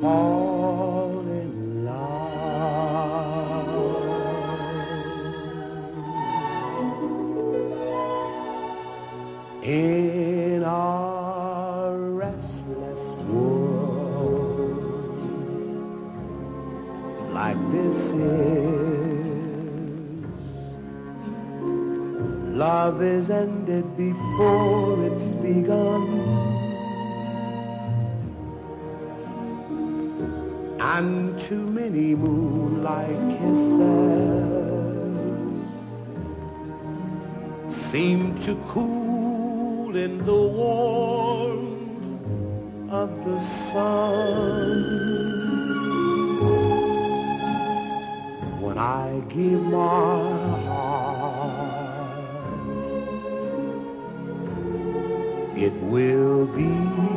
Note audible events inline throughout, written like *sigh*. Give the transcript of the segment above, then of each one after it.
fall in love. In our restless world, like this is, love is ended before it's begun. Many moonlight kisses seem to cool in the warmth of the sun. When I give my heart, it will be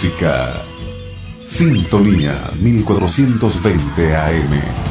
música. Sintonía 1420 AM.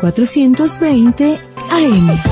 1420 AM.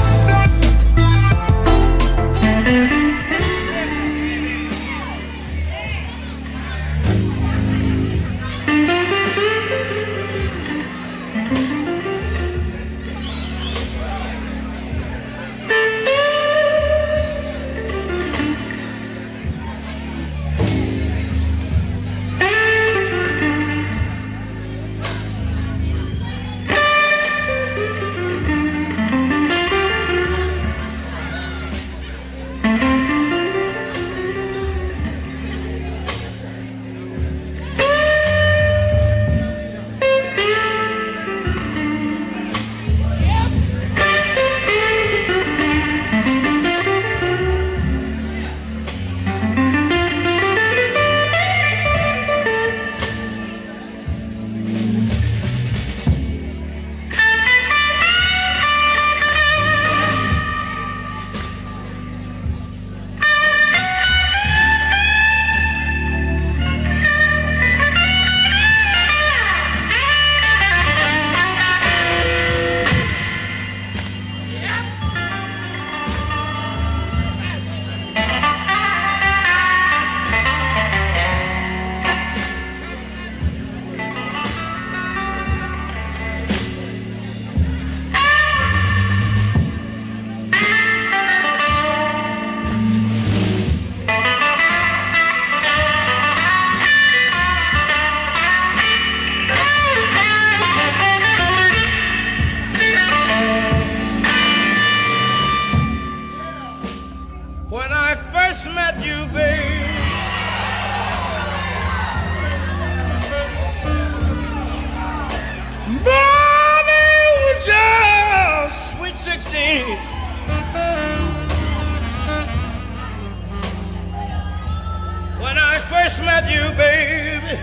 first met you, baby.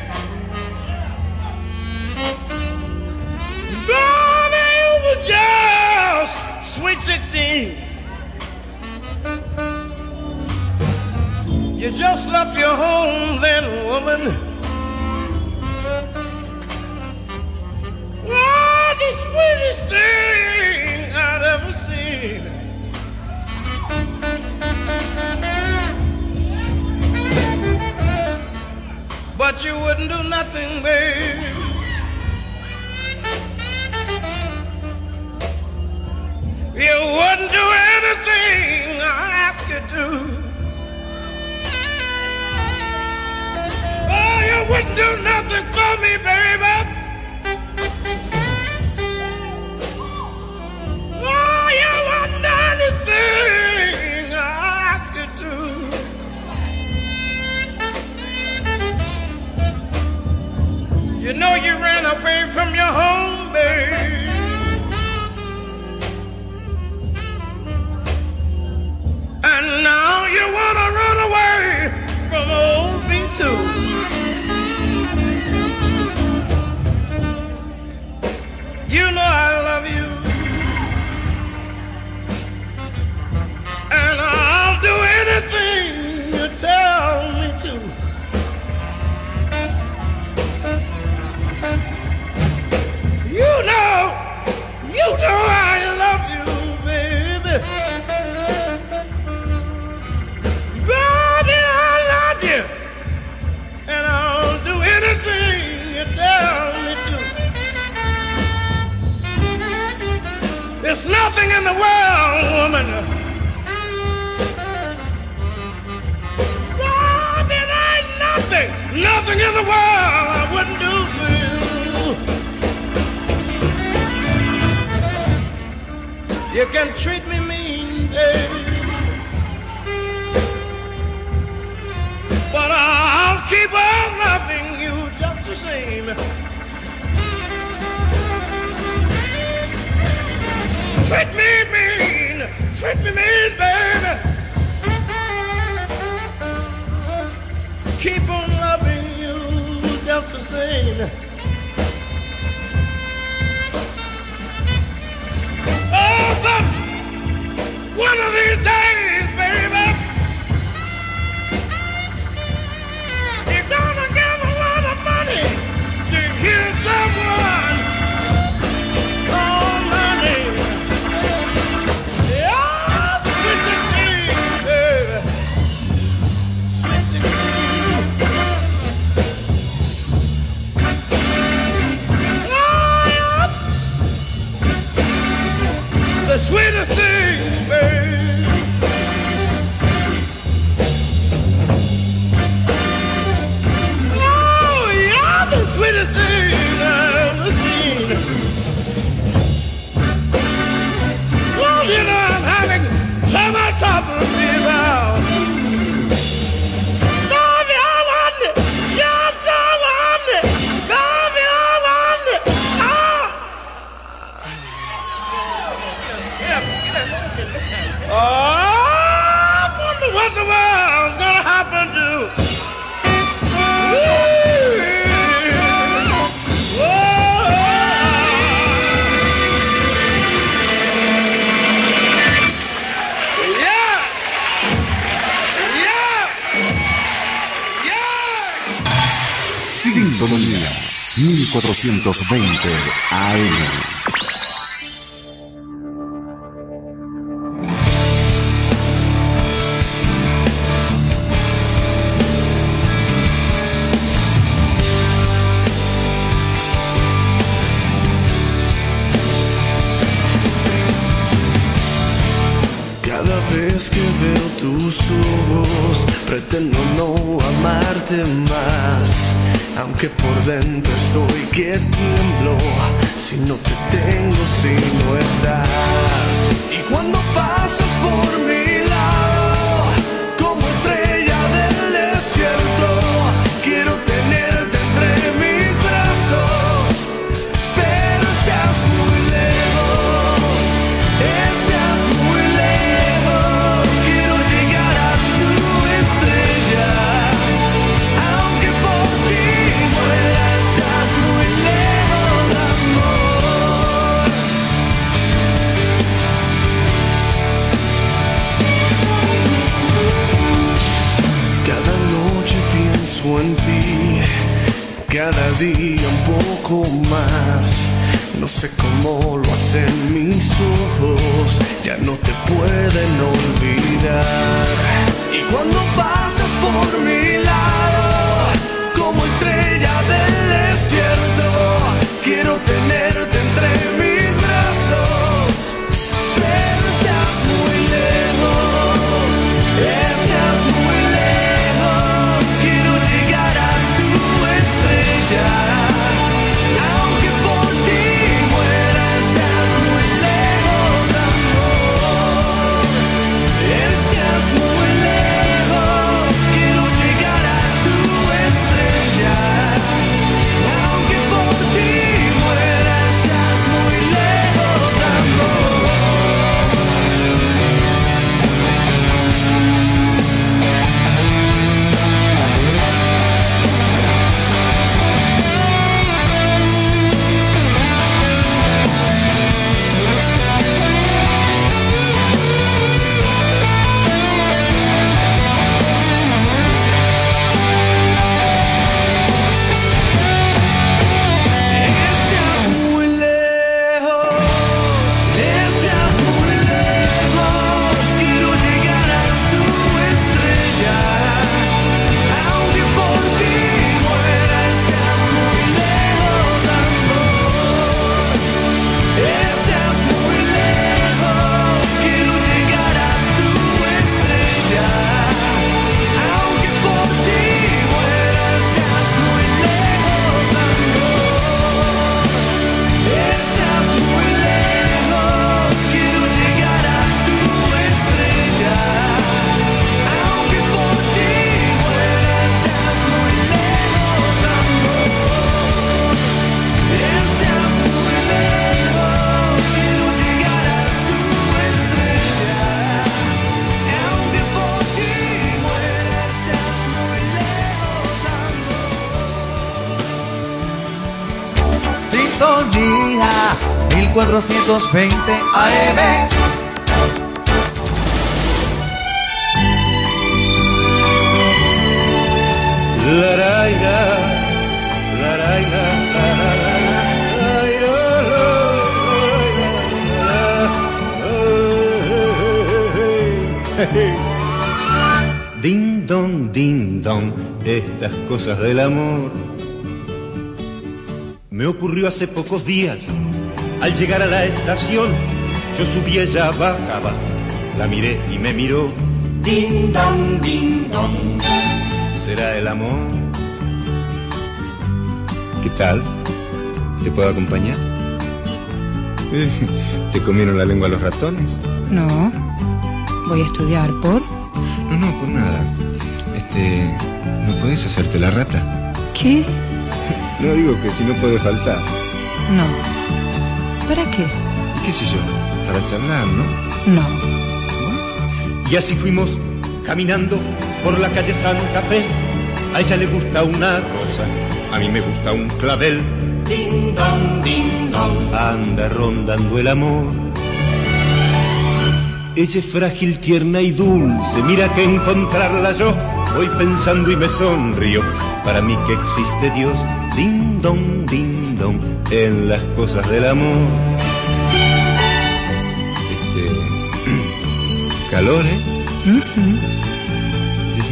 Baby, you were just sweet 16. You just left your home then, woman. but you wouldn't do nothing, babe. You wouldn't do anything I ask you to. Oh, you wouldn't do nothing for me, baby. You know you ran away from your home, babe. And now you wanna run away from old me too. You know I You can treat me mean, baby. But I'll keep on loving you just the same. Treat me mean, treat me mean, baby. Keep on loving you just the same. One of these days. 1420 AM. than 420 AM. La, la, la, la Ding dong, ding dong, estas cosas del amor. Me ocurrió hace pocos días al llegar a la estación, yo subí, ella bajaba. La miré y me miró. Din don, din don. ¿Será el amor? ¿Qué tal? ¿Te puedo acompañar? *laughs* ¿Te comieron la lengua los ratones? No. Voy a estudiar por. No, no, por nada. Este. No puedes hacerte la rata. ¿Qué? *laughs* No digo que si no puede faltar. No. ¿Para qué? ¿Qué sé yo? Para charlar, ¿no? No. Y así fuimos caminando por la calle Santa Fe. A ella le gusta una rosa, a mí me gusta un clavel. Ding dong, ding dong. Anda rondando el amor. Ella es frágil, tierna y dulce. Mira que encontrarla yo voy pensando y me sonrío. Para mí que existe Dios. Ding dong, ding dong. En las cosas del amor. Calor, ¿eh?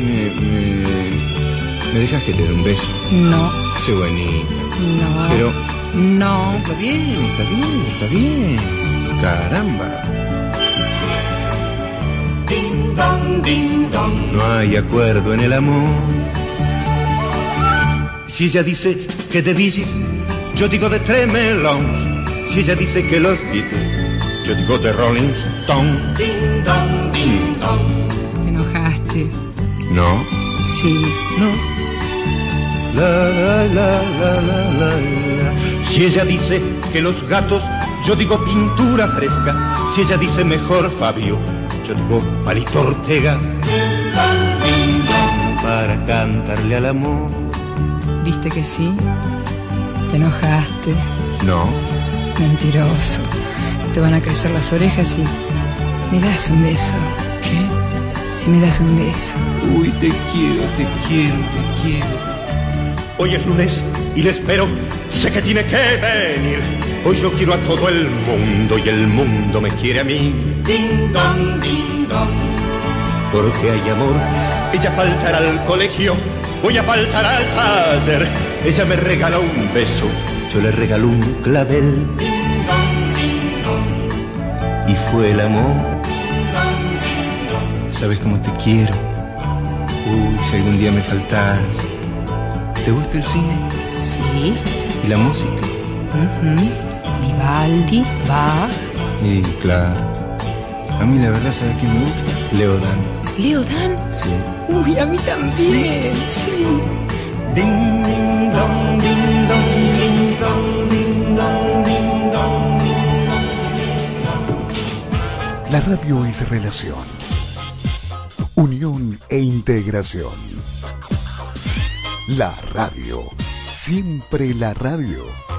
Me, ¿me dejas que te dé un beso? No. Sé bonita. No. Pero No. está bien, está bien, está bien. Caramba. Ding dong, ding dong. No hay acuerdo en el amor. Si ella dice que de Gees, yo digo de Tremelons. Si ella dice que los Beatles, yo digo de Rolling Stone. Ding dong, ding dong. Te enojaste. No, Sí. no. La, la, la, la, la, la, la. Si ella dice que los gatos, yo digo pintura fresca. Si ella dice mejor Fabio, yo digo Palito Ortega. Para cantarle al amor. ¿Viste que sí? Te enojaste. No, Mentiroso. Te van a crecer las orejas y. ¿Me das un beso? ¿qué? Si me das un beso. Uy, te quiero, te quiero, te quiero. Hoy es lunes y le espero. Sé que tiene que venir. Hoy yo quiero a todo el mundo y el mundo me quiere a mí. Ding dong, ding dong. Porque hay amor. Ella faltará al colegio. Voy a faltar al taller. Ella me regala un beso. Yo le regalo un clavel. Y fue el amor. ¿Sabes cómo te quiero? Uy, si algún día me faltas. ¿Te gusta el cine? Sí. ¿Y la música? Ujú. Vivaldi, Bach, Y claro. A mí la verdad, ¿sabes quién me gusta? Leodan. Leo Dan. Sí. Uy, a mí también. Sí. Ding, ding, dong, ding, dong, ding, dong, ding, dong, ding, dong. La radio es relación, unión e integración. La radio, siempre la radio.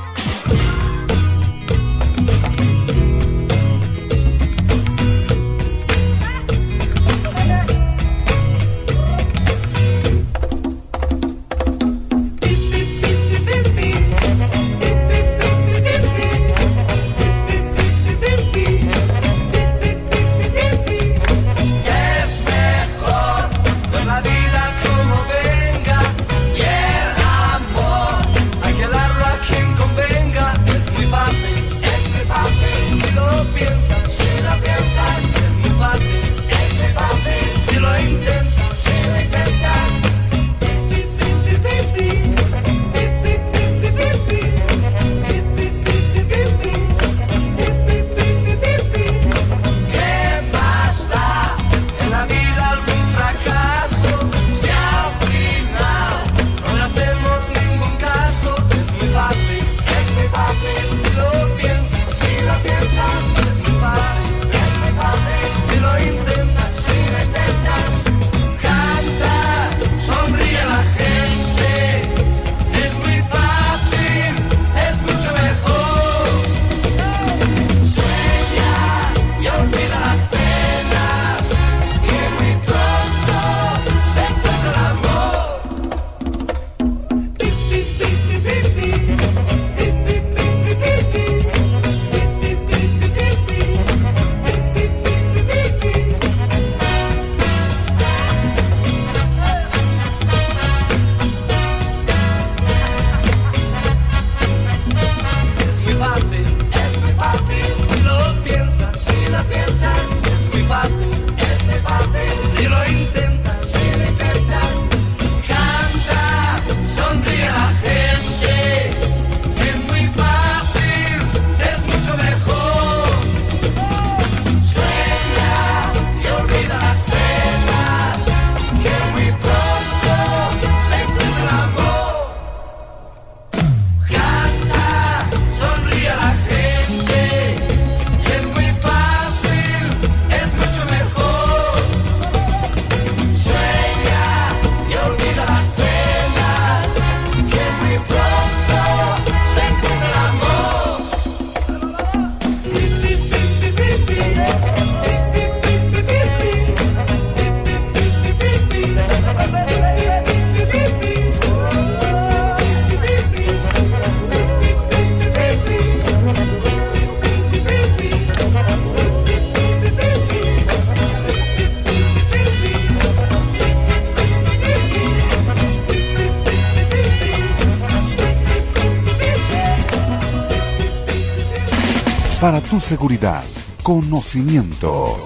Para tu seguridad, conocimiento.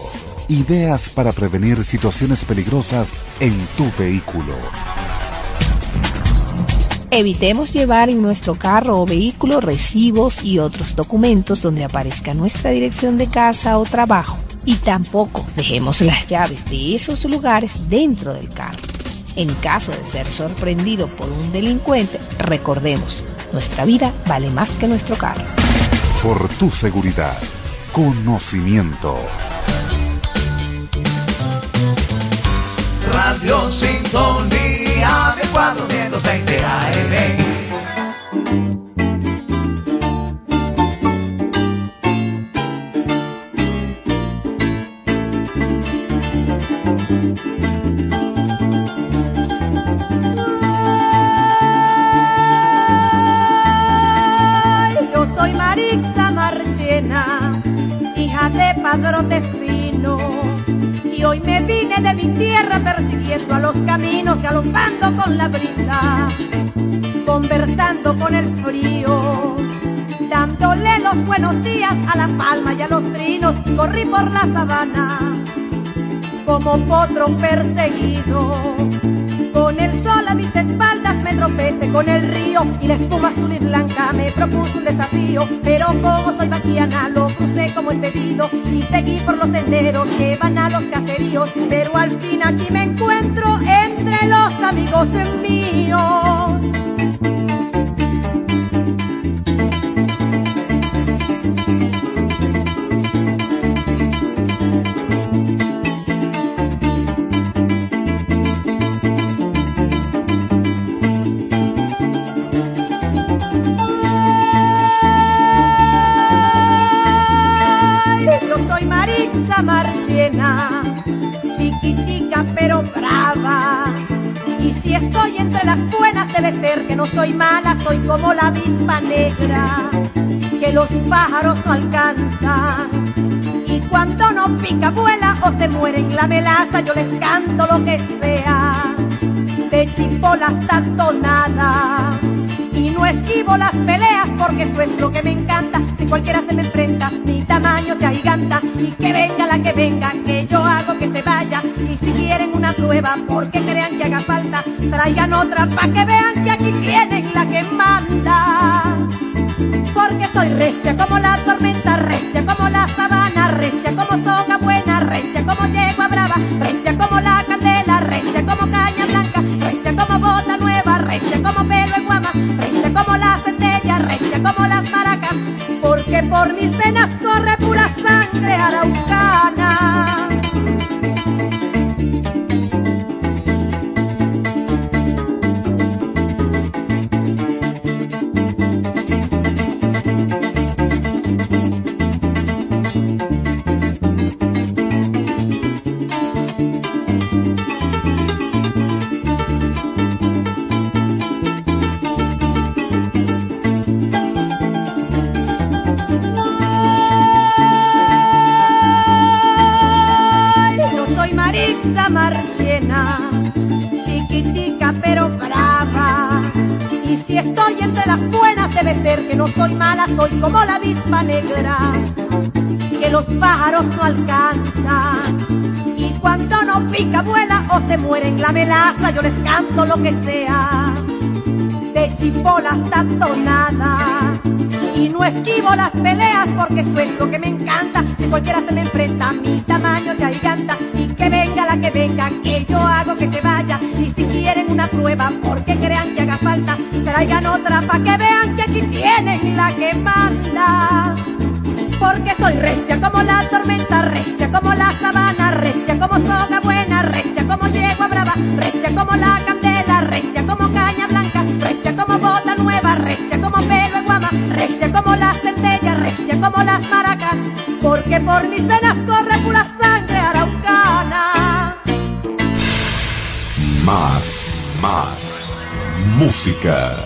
Ideas para prevenir situaciones peligrosas en tu vehículo. Evitemos llevar en nuestro carro o vehículo recibos y otros documentos donde aparezca nuestra dirección de casa o trabajo. Y tampoco dejemos las llaves de esos lugares dentro del carro. En caso de ser sorprendido por un delincuente, recordemos, nuestra vida vale más que nuestro carro. Por tu seguridad, conocimiento. Radio Sintonía de 420 AM. Padrote fino. Y hoy me vine de mi tierra persiguiendo a los caminos, galopando con la brisa, conversando con el frío, dándole los buenos días a la palma y a los trinos. Corrí por la sabana como potro perseguido. Con el sol tropecé con el río y la espuma azul y blanca me propuso un desafío. Pero como soy vaquiana lo crucé como el pedido y seguí por los senderos que van a los caseríos. Pero al fin aquí me encuentro entre los amigos míos. Que no soy mala, soy como la avispa negra, que los pájaros no alcanzan. Y cuando no pica vuela o se muere en la melaza, yo les canto lo que sea, de chipola hasta tonada. Y no esquivo las peleas porque eso es lo que me encanta. Si cualquiera se me enfrenta, mi tamaño se agiganta. Y que venga la que venga, que yo hago que se vaya. Y si quieren una prueba, porque crean que haga falta, traigan otra pa' que vean que aquí tienen la que manda. Porque soy recia como la tormenta, se muere en la melaza, yo les canto lo que sea, de chipola hasta tonada. Y no esquivo las peleas porque eso es lo que me encanta. Si cualquiera se me enfrenta, mi tamaño se agiganta. Y que venga la que venga, que yo hago que se vaya. Y si quieren una prueba, porque crean que haga falta, traigan otra pa' que vean que aquí tienen la que manda. Porque soy recia como la tormenta, recia como la sabana, recia como soga buena, recia como la candela, recia como caña blanca, recia como bota nueva, recia como pelo en guama, recia como la centella, recia como las maracas, porque por mis venas corre pura sangre araucana. Más, más. Música.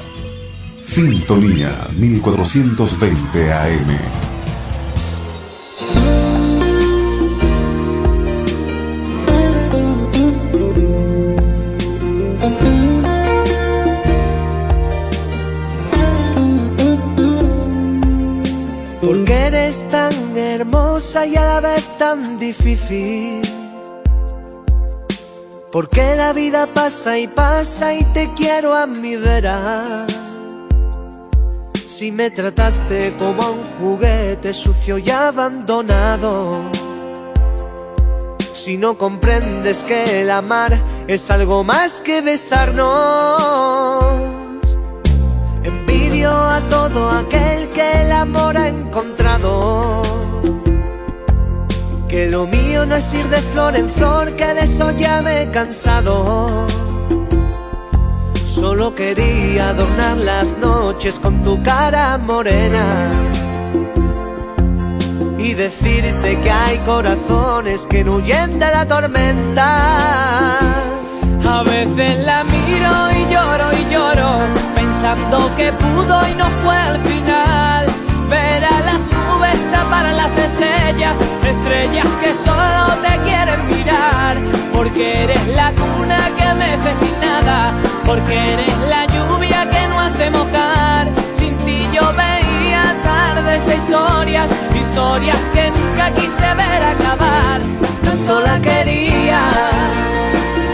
Sintonía 1420 AM. Difícil. Porque la vida pasa y pasa y te quiero a mi vera. Si me trataste como a un juguete sucio y abandonado. Si no comprendes que el amar es algo más que besarnos. Envidio a todo aquel que el amor ha encontrado. Que lo mío no es ir de flor en flor, que de eso ya me he cansado. Solo quería adornar las noches con tu cara morena y decirte que hay corazones que no huyen de la tormenta. A veces la miro y lloro y lloro, pensando que pudo y no fue al final. Ver a las nubes tapar a las estrellas, estrellas que solo te quieren mirar, porque eres la cuna que mece sin nada, porque eres la lluvia que no hace mojar. Sin ti yo veía tardes de historias, historias que nunca quise ver acabar. Tanto la quería,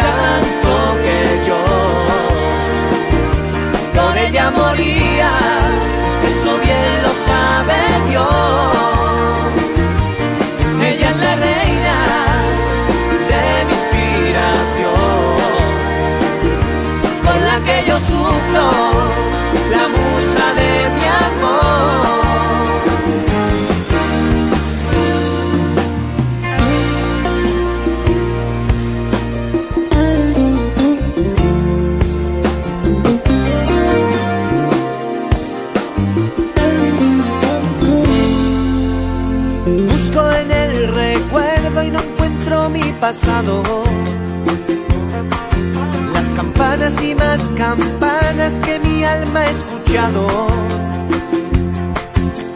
tanto que yo por ella moría, eso bien lo sabe Dios. Que yo sufro, la musa de mi amor. Busco en el recuerdo y no encuentro mi pasado. Campanas y más campanas que mi alma ha escuchado.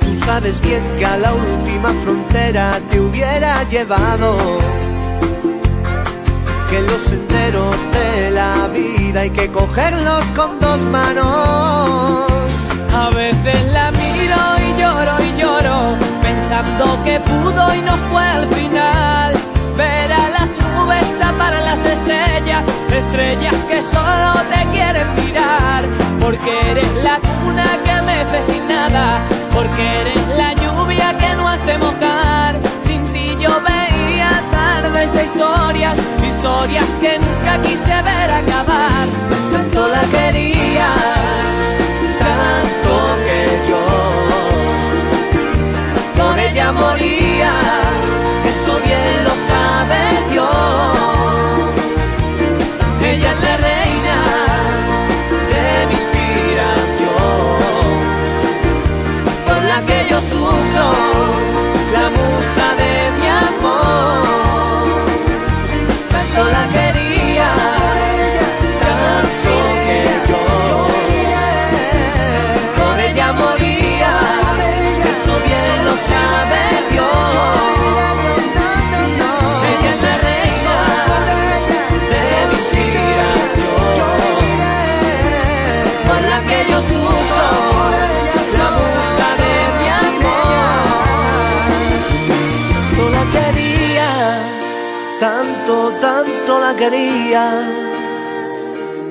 Tú sabes bien que a la última frontera te hubiera llevado. Que los senderos de la vida hay que cogerlos con dos manos. A veces la miro y lloro y lloro, pensando que pudo y no fue al final. Ver a las nubes tapar a las estrellas, estrellas que solo te quieren mirar. Porque eres la cuna que mece sin nada, porque eres la lluvia que no hace mojar. Sin ti yo veía tardes de historias, historias que nunca quise ver acabar. Tanto la quería, tanto que yo quería,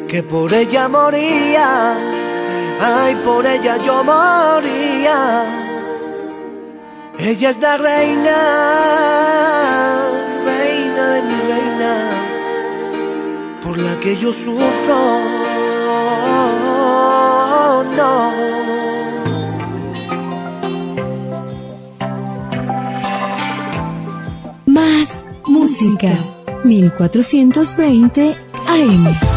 que por ella moría. Ay, por ella yo moría. Ella es la reina, reina de mi reina, por la que yo sufro. No. Más música. 1420 AM.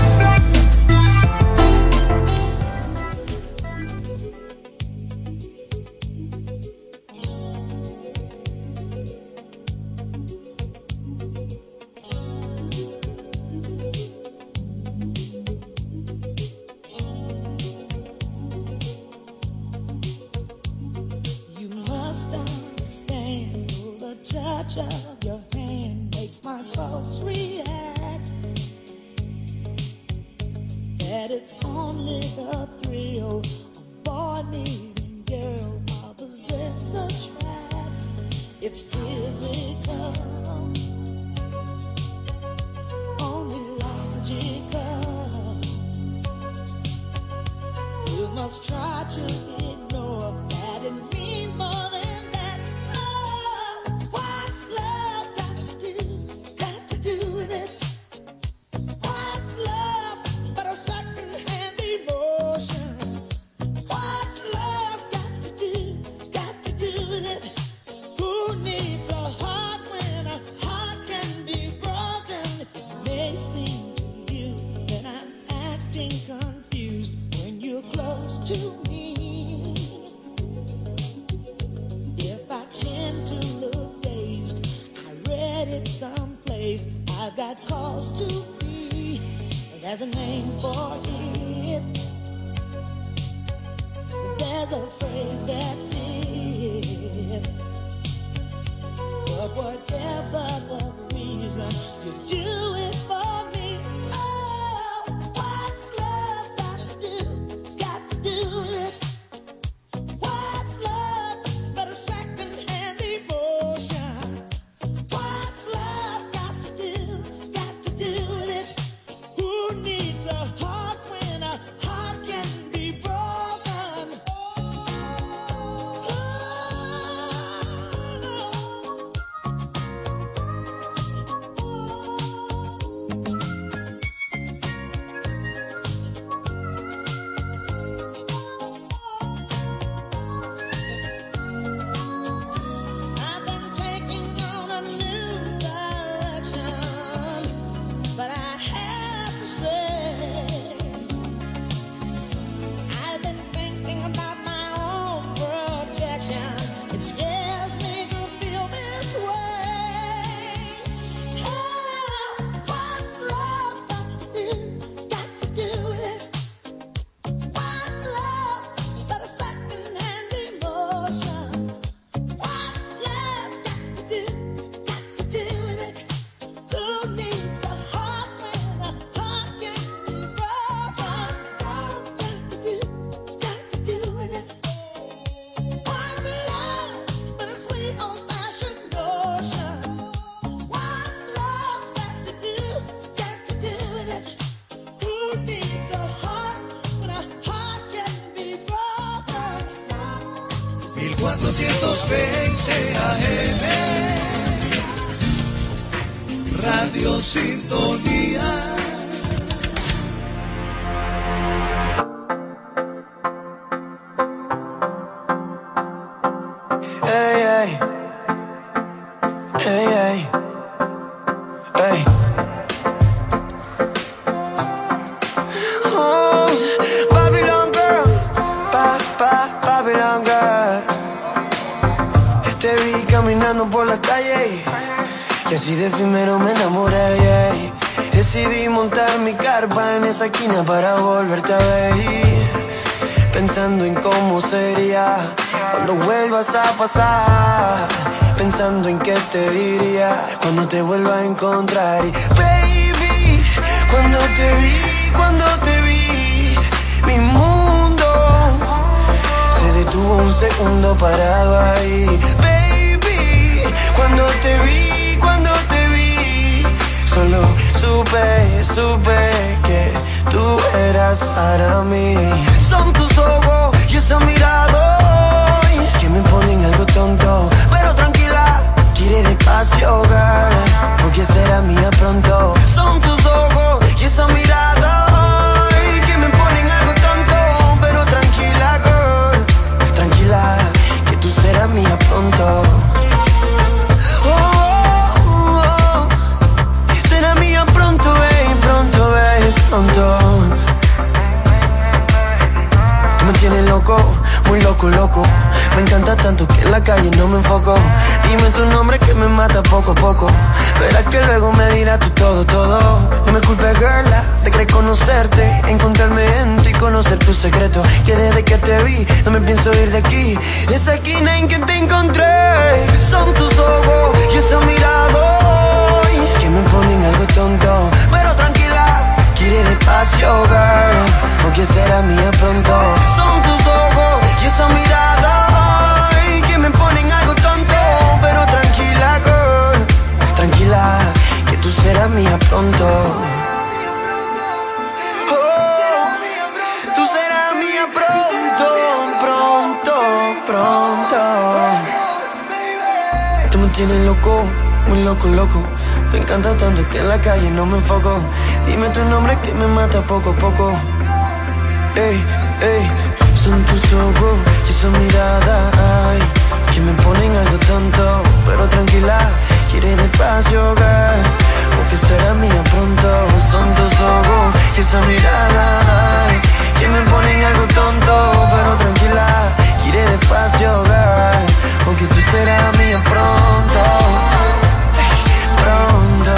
It's giving. encontrar. Son tus ojos y esa mirada que me ponen algo tanto. Pero tranquila, girl, tranquila, que tú serás mía pronto. Oh, será mía pronto, babe, pronto, babe, pronto. Tú me tienes loco, muy loco, loco. Me encanta tanto que en la calle no me enfoco mata poco a poco. Verás que luego me dirás tú todo, todo. No me culpes, girl, te crees conocerte, encontrarme en ti, conocer tu secreto. Que desde que te vi, no me pienso ir de aquí. Esa esquina en que te encontré, son tus ojos y esa mirada hoy, que me ponen algo tonto. Pero tranquila, quiere despacio, girl, porque será mía pronto. Son tus ojos y esa mirada será mía pronto. Oh, tú serás mía pronto, pronto, pronto. Tú me tienes loco, muy loco, loco. Me encanta tanto que en la calle no me enfoco. Dime tu nombre que me mata poco a poco. Ey, ey, son tus ojos y esa mirada, ay, que me ponen algo tonto, pero tranquila, quiere despacio, girl porque será mía pronto. Son tus ojos y esa mirada, que me ponen algo tonto. Pero tranquila, quiere despacio, girl, porque tú serás mía pronto. Pronto,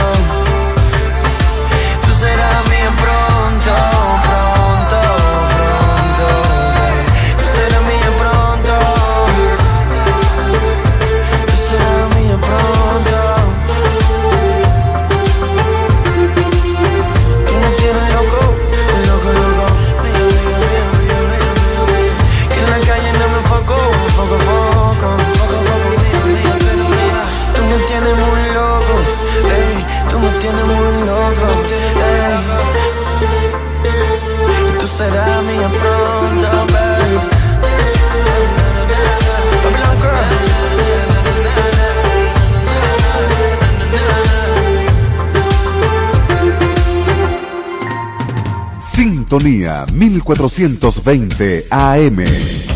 1420 AM.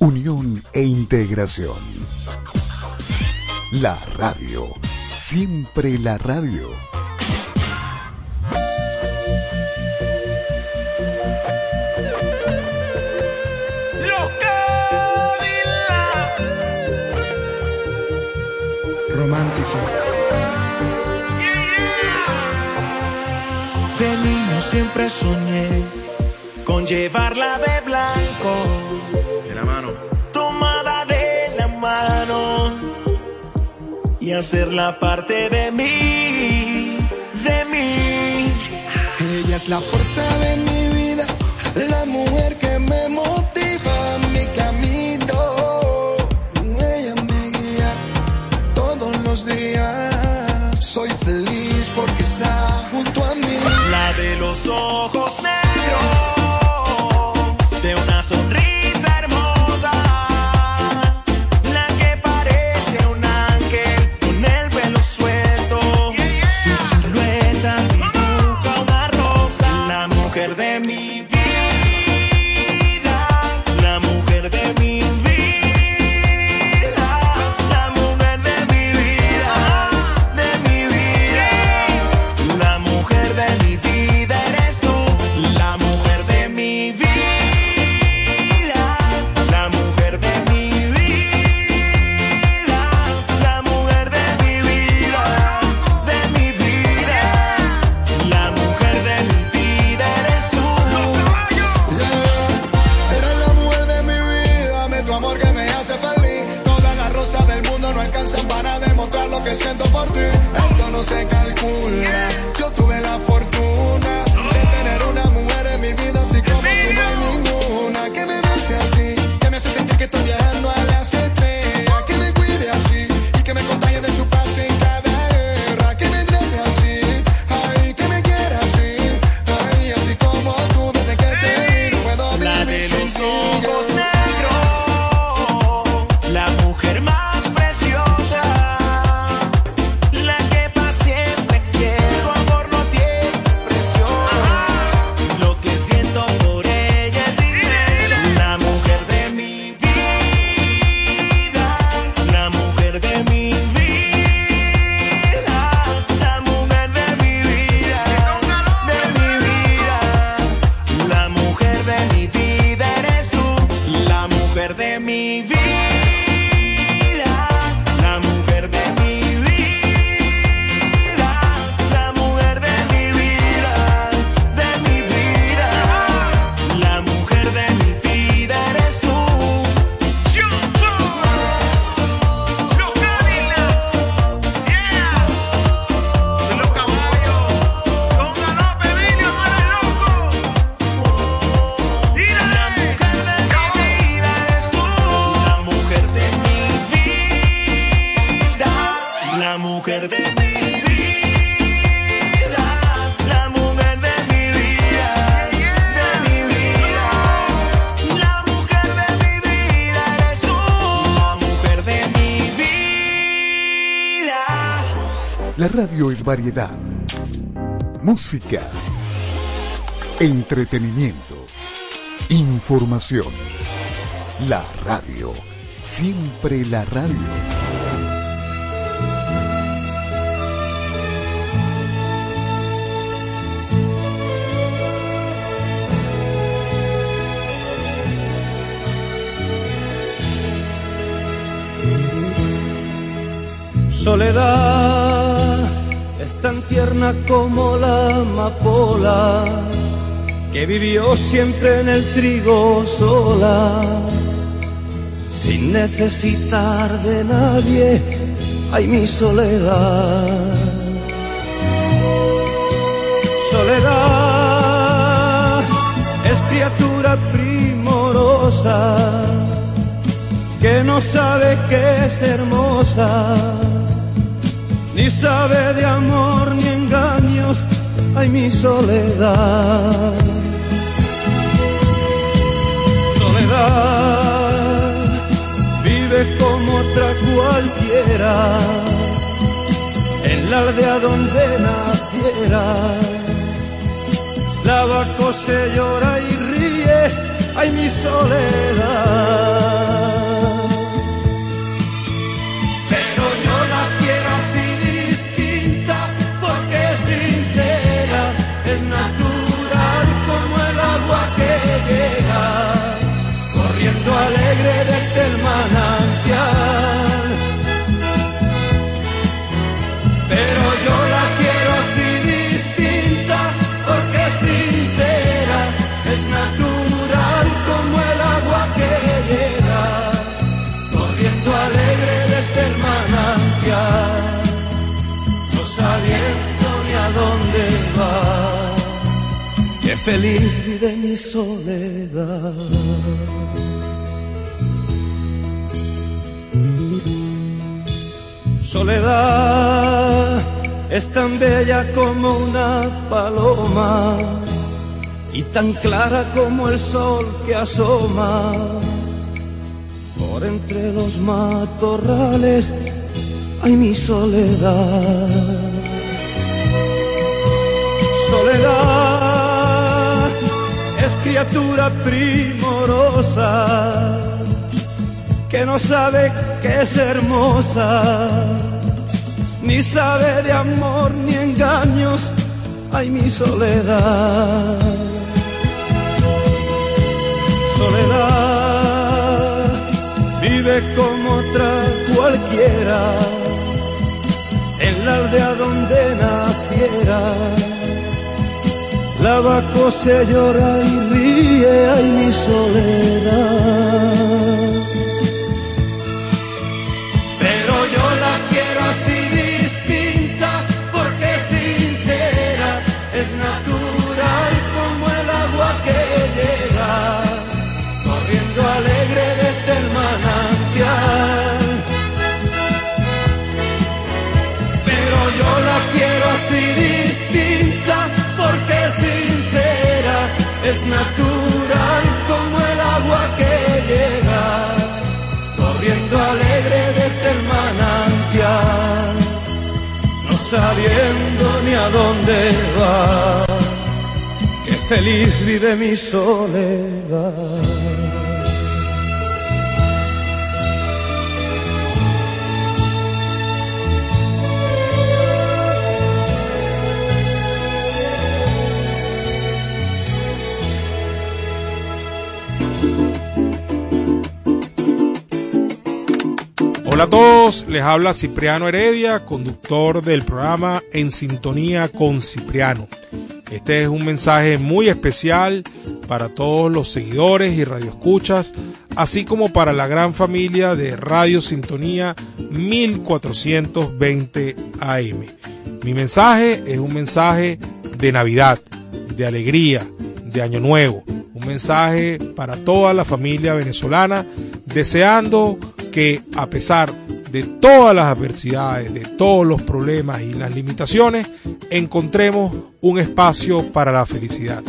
Unión e integración. La radio. Siempre la radio. hacerla parte de mí, de mí. Ella es la fuerza de mi vida, la mujer que me motiva en mi camino. Ella me guía todos los días. Soy feliz porque está junto a mí. La de los ojos me. Variedad, música, entretenimiento, información. La radio, siempre la radio. Soledad tan tierna como la amapola que vivió siempre en el trigo sola, sin necesitar de nadie. Ay, mi soledad. Soledad es criatura primorosa que no sabe que es hermosa, ni sabe de amor ay mi soledad. Soledad vive como otra cualquiera, en la aldea donde naciera. Lava, cose, llora y ríe, ay mi soledad. Feliz vive mi soledad. Soledad es tan bella como una paloma y tan clara como el sol que asoma por entre los matorrales, ay mi. Soledad criatura primorosa que no sabe que es hermosa, ni sabe de amor ni engaños, ay mi soledad. Soledad vive como otra cualquiera, en la aldea donde naciera. Lava, cose, llora y ríe, ay mi soledad. Es natural como el agua que llega corriendo alegre desde el manantial, no sabiendo ni a dónde va. Qué feliz vive mi soledad. Hola a todos, les habla Cipriano Heredia, conductor del programa En Sintonía con Cipriano. Este es un mensaje muy especial para todos los seguidores y radioescuchas, así como para la gran familia de Radio Sintonía 1420 AM. Mi mensaje es un mensaje de Navidad, de alegría, de Año Nuevo, un mensaje para toda la familia venezolana, deseando que a pesar de todas las adversidades, de todos los problemas y las limitaciones, encontremos un espacio para la felicidad,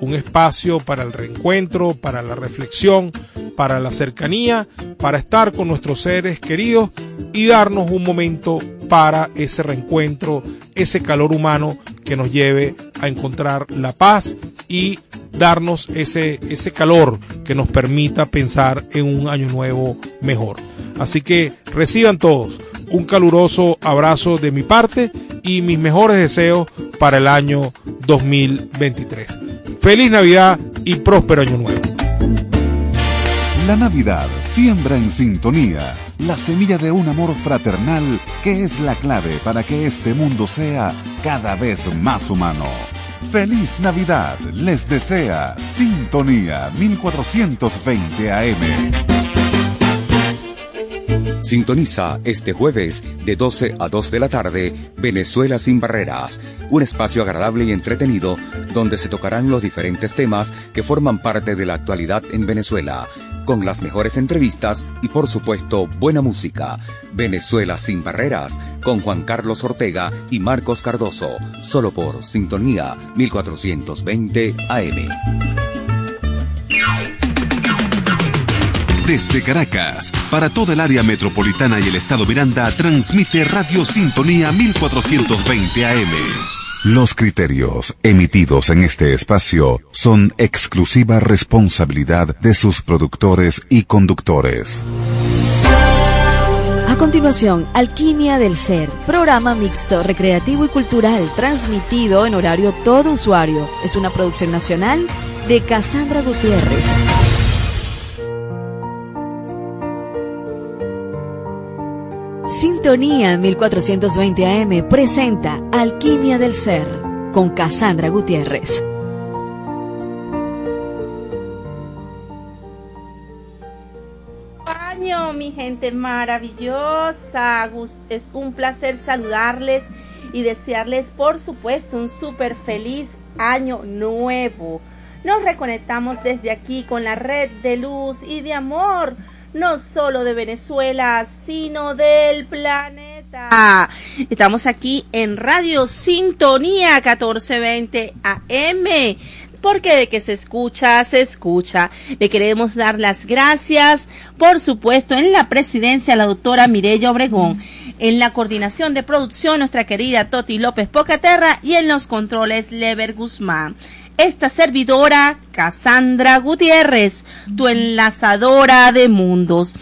un espacio para el reencuentro, para la reflexión, para la cercanía, para estar con nuestros seres queridos y darnos un momento para ese reencuentro, ese calor humano que nos lleve a encontrar la paz y darnos ese, ese calor que nos permita pensar en un año nuevo mejor. Así que reciban todos un caluroso abrazo de mi parte y mis mejores deseos para el año 2023. Feliz Navidad y próspero año nuevo. La Navidad siembra en sintonía la semilla de un amor fraternal que es la clave para que este mundo sea cada vez más humano. Feliz Navidad les desea Sintonía 1420 AM. Sintoniza este jueves de 12 a 2 de la tarde Venezuela sin barreras, un espacio agradable y entretenido donde se tocarán los diferentes temas que forman parte de la actualidad en Venezuela, con las mejores entrevistas y por supuesto buena música. Venezuela sin barreras con Juan Carlos Ortega y Marcos Cardoso, solo por Sintonía 1420 AM. Desde Caracas, para toda el área metropolitana y el estado Miranda, transmite Radio Sintonía 1420 AM. Los criterios emitidos en este espacio son exclusiva responsabilidad de sus productores y conductores. A continuación, Alquimia del Ser, programa mixto, recreativo y cultural, transmitido en horario todo usuario. Es una producción nacional de Cassandra Gutiérrez. Sintonía 1420 AM presenta Alquimia del Ser con Cassandra Gutiérrez. año, mi gente maravillosa. Es un placer saludarles y desearles, por supuesto, un súper feliz año nuevo. Nos reconectamos desde aquí con la red de luz y de amor, no solo de Venezuela, sino del planeta. Estamos aquí en Radio Sintonía 1420 AM porque de que se escucha, se escucha. Le queremos dar las gracias, por supuesto, en la presidencia la doctora Mireya Obregón, en la coordinación de producción nuestra querida Toti López Pocaterra y en los controles Lever Guzmán. Esta servidora, Cassandra Gutiérrez, tu enlazadora de mundos.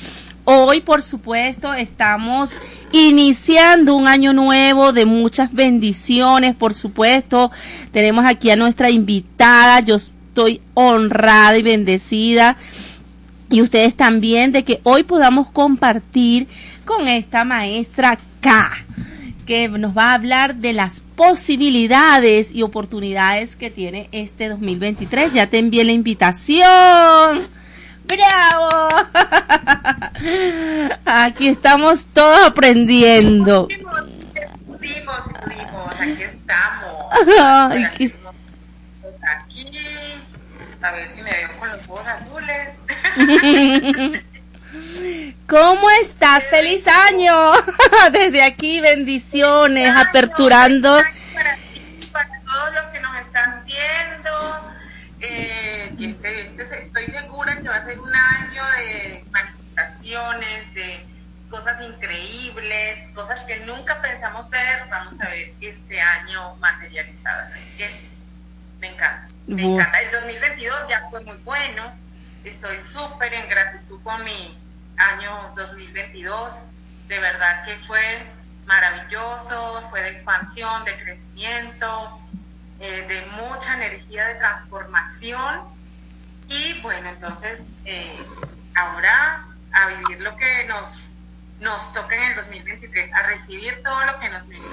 Hoy, por supuesto, estamos iniciando un año nuevo de muchas bendiciones, por supuesto. Tenemos aquí a nuestra invitada. Yo estoy honrada y bendecida. Y ustedes también de que hoy podamos compartir con esta maestra K, que nos va a hablar de las posibilidades y oportunidades que tiene este 2023. Ya te envié la invitación. ¡Bravo! *laughs* Aquí estamos todos aprendiendo. Aquí estamos. *laughs* Aquí, a ver si me veo con los ojos azules. *laughs* ¿Cómo estás? ¡Feliz año! *laughs* Desde aquí, bendiciones, aperturando. Para ti, para todos los que nos están viendo, eh, que este, este- estoy segura que va a ser un año de manifestaciones, de cosas increíbles, cosas que nunca pensamos ver, vamos a ver este año materializadas. Así que me encanta. Me encanta. El 2022 ya fue muy bueno. Estoy súper en gratitud con mi año 2022. De verdad que fue maravilloso, fue de expansión, de crecimiento, eh, de mucha energía de transformación. Y bueno, entonces eh, ahora a vivir lo que nos, nos toca en el 2023, a recibir todo lo que nos viene.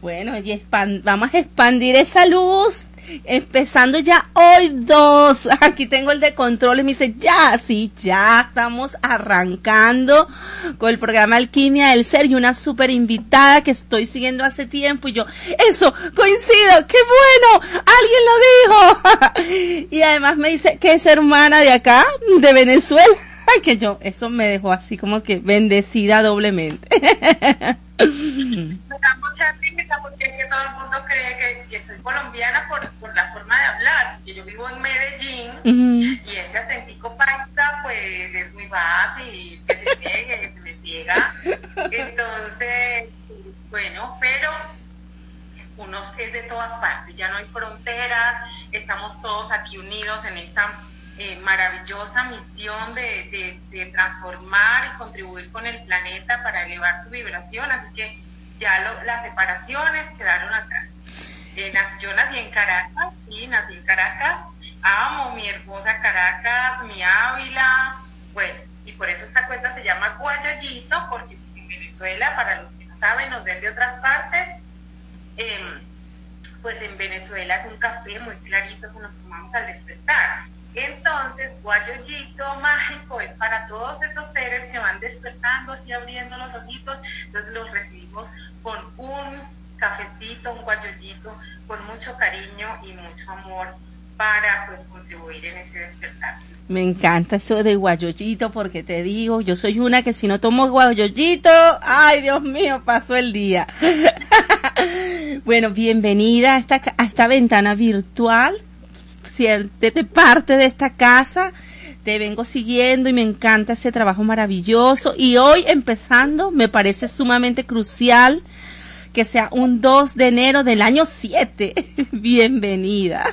Bueno, y expan- vamos a expandir esa luz. Empezando ya hoy dos. *laughs* Aquí tengo el de controles. Me dice, ya, sí, ya estamos arrancando con el programa Alquimia del Ser y una super invitada que estoy siguiendo hace tiempo. Y yo, eso, coincido, qué bueno, alguien lo dijo. *laughs* y además me dice que es hermana de acá, de Venezuela. *laughs* Que yo, eso me dejó así como que bendecida doblemente. Me da mucha risa porque es que todo el mundo cree que, que soy colombiana por, por la forma de hablar. Que yo vivo en Medellín Ujú. y ese acentico paisa pues es muy fácil que se pegue, que se me pega. Entonces, bueno, pero uno es de todas partes, ya no hay fronteras, estamos todos aquí unidos en esta eh, maravillosa misión de, de- transformar y contribuir con el planeta para elevar su vibración, así que ya lo- las separaciones quedaron atrás. Eh, nac- yo nací en Caracas, sí, nací en Caracas, amo mi hermosa Caracas, mi Ávila, bueno, y por eso esta cuenta se llama Guayollito, porque en Venezuela, para los que no saben, nos ven de otras partes, em, pues en Venezuela es un café muy clarito que nos tomamos al despertar. Entonces, guayollito mágico es para todos esos seres que van despertando, así abriendo los ojitos. Entonces los recibimos con un cafecito, un guayollito, con mucho cariño y mucho amor para pues contribuir en ese despertar. Me encanta eso de guayollito porque te digo, yo soy una que si no tomo guayollito, ay Dios mío, pasó el día. *laughs* bueno, bienvenida a esta, a esta ventana virtual, siéntete parte de esta casa, te vengo siguiendo y me encanta ese trabajo maravilloso y hoy empezando me parece sumamente crucial que sea un 2 de enero del año 7. *laughs* Bienvenida.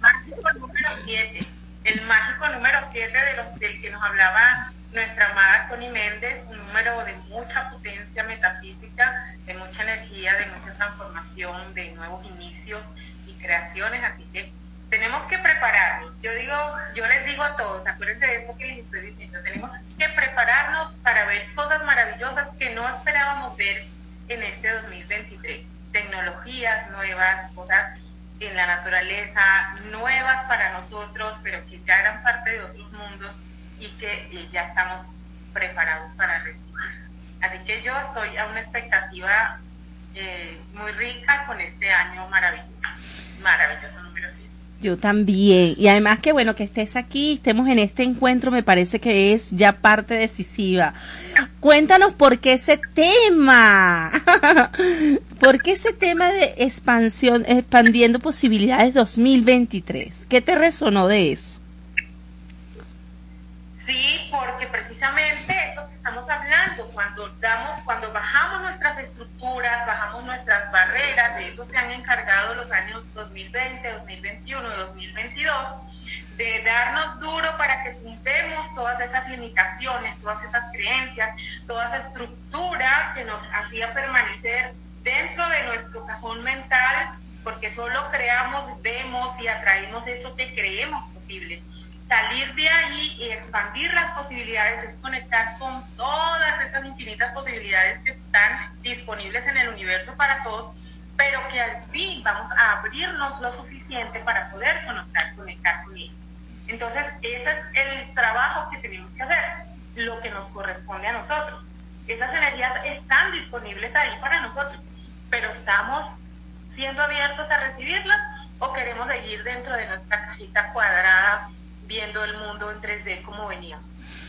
mágico número 7, el mágico número 7 de del que nos hablaba nuestra amada Connie Méndez, un número de mucha potencia metafísica, de mucha energía, de mucha transformación, de nuevos inicios creaciones, así que tenemos que prepararnos. Yo digo, yo les digo a todos, acuérdense de eso que les estoy diciendo, tenemos que prepararnos para ver cosas maravillosas que no esperábamos ver en este 2023. Tecnologías nuevas, cosas en la naturaleza, nuevas para nosotros, pero que ya eran parte de otros mundos y que eh, ya estamos preparados para recibir. Así que yo estoy a una expectativa eh, muy rica con este año maravilloso, maravilloso número 7. Yo también. Y además que bueno que estés aquí, estemos en este encuentro, me parece que es ya parte decisiva. Cuéntanos por qué ese tema. *laughs* ¿Por qué ese tema de expansión, expandiendo posibilidades 2023? ¿Qué te resonó de eso? Sí, porque precisamente eso que estamos hablando, cuando damos, cuando bajamos nuestras estructuras, bajamos nuestras barreras, de eso se han encargado los años 2020, 2021 y 2022, de darnos duro para que juntemos todas esas limitaciones, todas esas creencias, toda esa estructura que nos hacía permanecer dentro de nuestro cajón mental, porque solo creamos, vemos y atraemos eso que creemos posible salir de ahí y expandir las posibilidades es conectar con todas estas infinitas posibilidades que están disponibles en el universo para todos, pero que al fin vamos a abrirnos lo suficiente para poder conectar, conectar con ellos. Entonces, ese es el trabajo que tenemos que hacer, lo que nos corresponde a nosotros. Esas energías están disponibles ahí para nosotros, pero estamos siendo abiertos a recibirlas o queremos seguir dentro de nuestra cajita cuadrada viendo el mundo en 3D como veníamos.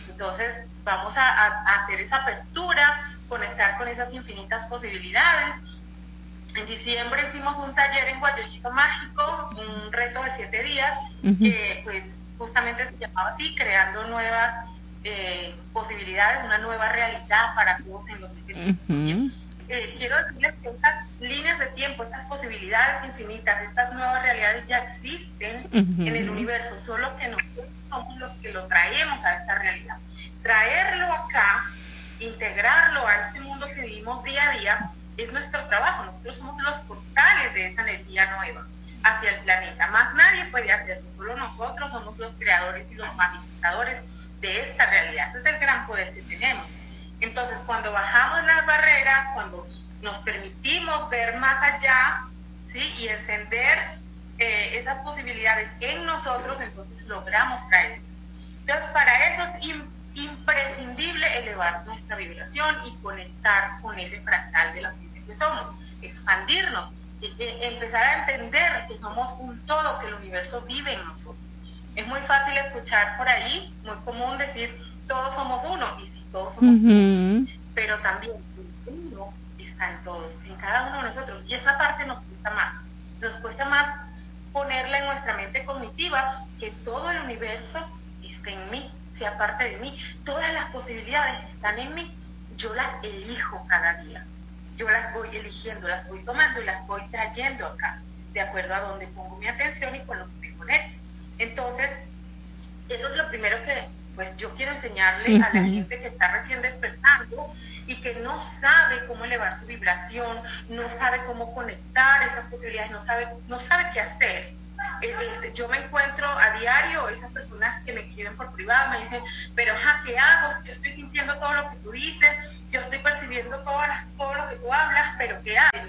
Entonces vamos a, hacer esa apertura, conectar con esas infinitas posibilidades. En diciembre hicimos un taller en Guayollito Mágico, un reto de siete días, que pues justamente se llamaba así, creando nuevas eh, posibilidades, una nueva realidad para todos en los Ujú. Eh, quiero decirles que estas líneas de tiempo, estas posibilidades infinitas, estas nuevas realidades ya existen en el universo, solo que nosotros somos los que lo traemos a esta realidad. Traerlo acá, integrarlo a este mundo que vivimos día a día, es nuestro trabajo. Nosotros somos los portales de esa energía nueva hacia el planeta. Más nadie puede hacerlo, solo nosotros somos los creadores y los manifestadores de esta realidad. Ese es el gran poder que tenemos. Entonces, cuando bajamos las barreras, cuando nos permitimos ver más allá, ¿sí? Y encender eh, esas posibilidades en nosotros, entonces logramos traer. Entonces, para eso es im- imprescindible elevar nuestra vibración y conectar con ese fractal de la gente que somos, expandirnos, e- e- empezar a entender que somos un todo, que el universo vive en nosotros. Es muy fácil escuchar por ahí, muy común decir todos somos uno, y todos somos uno, pero también el uno está en todos, en cada uno de nosotros, y esa parte nos cuesta más, nos cuesta más ponerla en nuestra mente cognitiva que todo el universo está en mí, sea parte de mí, todas las posibilidades están en mí, yo las elijo cada día, yo las voy eligiendo, las voy tomando y las voy trayendo acá, de acuerdo a donde pongo mi atención y con lo que me conecto. Entonces, eso es lo primero que pues yo quiero enseñarle a la gente que está recién despertando y que no sabe cómo elevar su vibración, no sabe cómo conectar esas posibilidades, no sabe, no sabe qué hacer. Eh, eh, yo me encuentro a diario esas personas que me escriben por privado, me dicen, pero ajá, ¿qué hago? Yo estoy sintiendo todo lo que tú dices, yo estoy percibiendo todo, las- todo lo que tú hablas, pero ¿qué hago?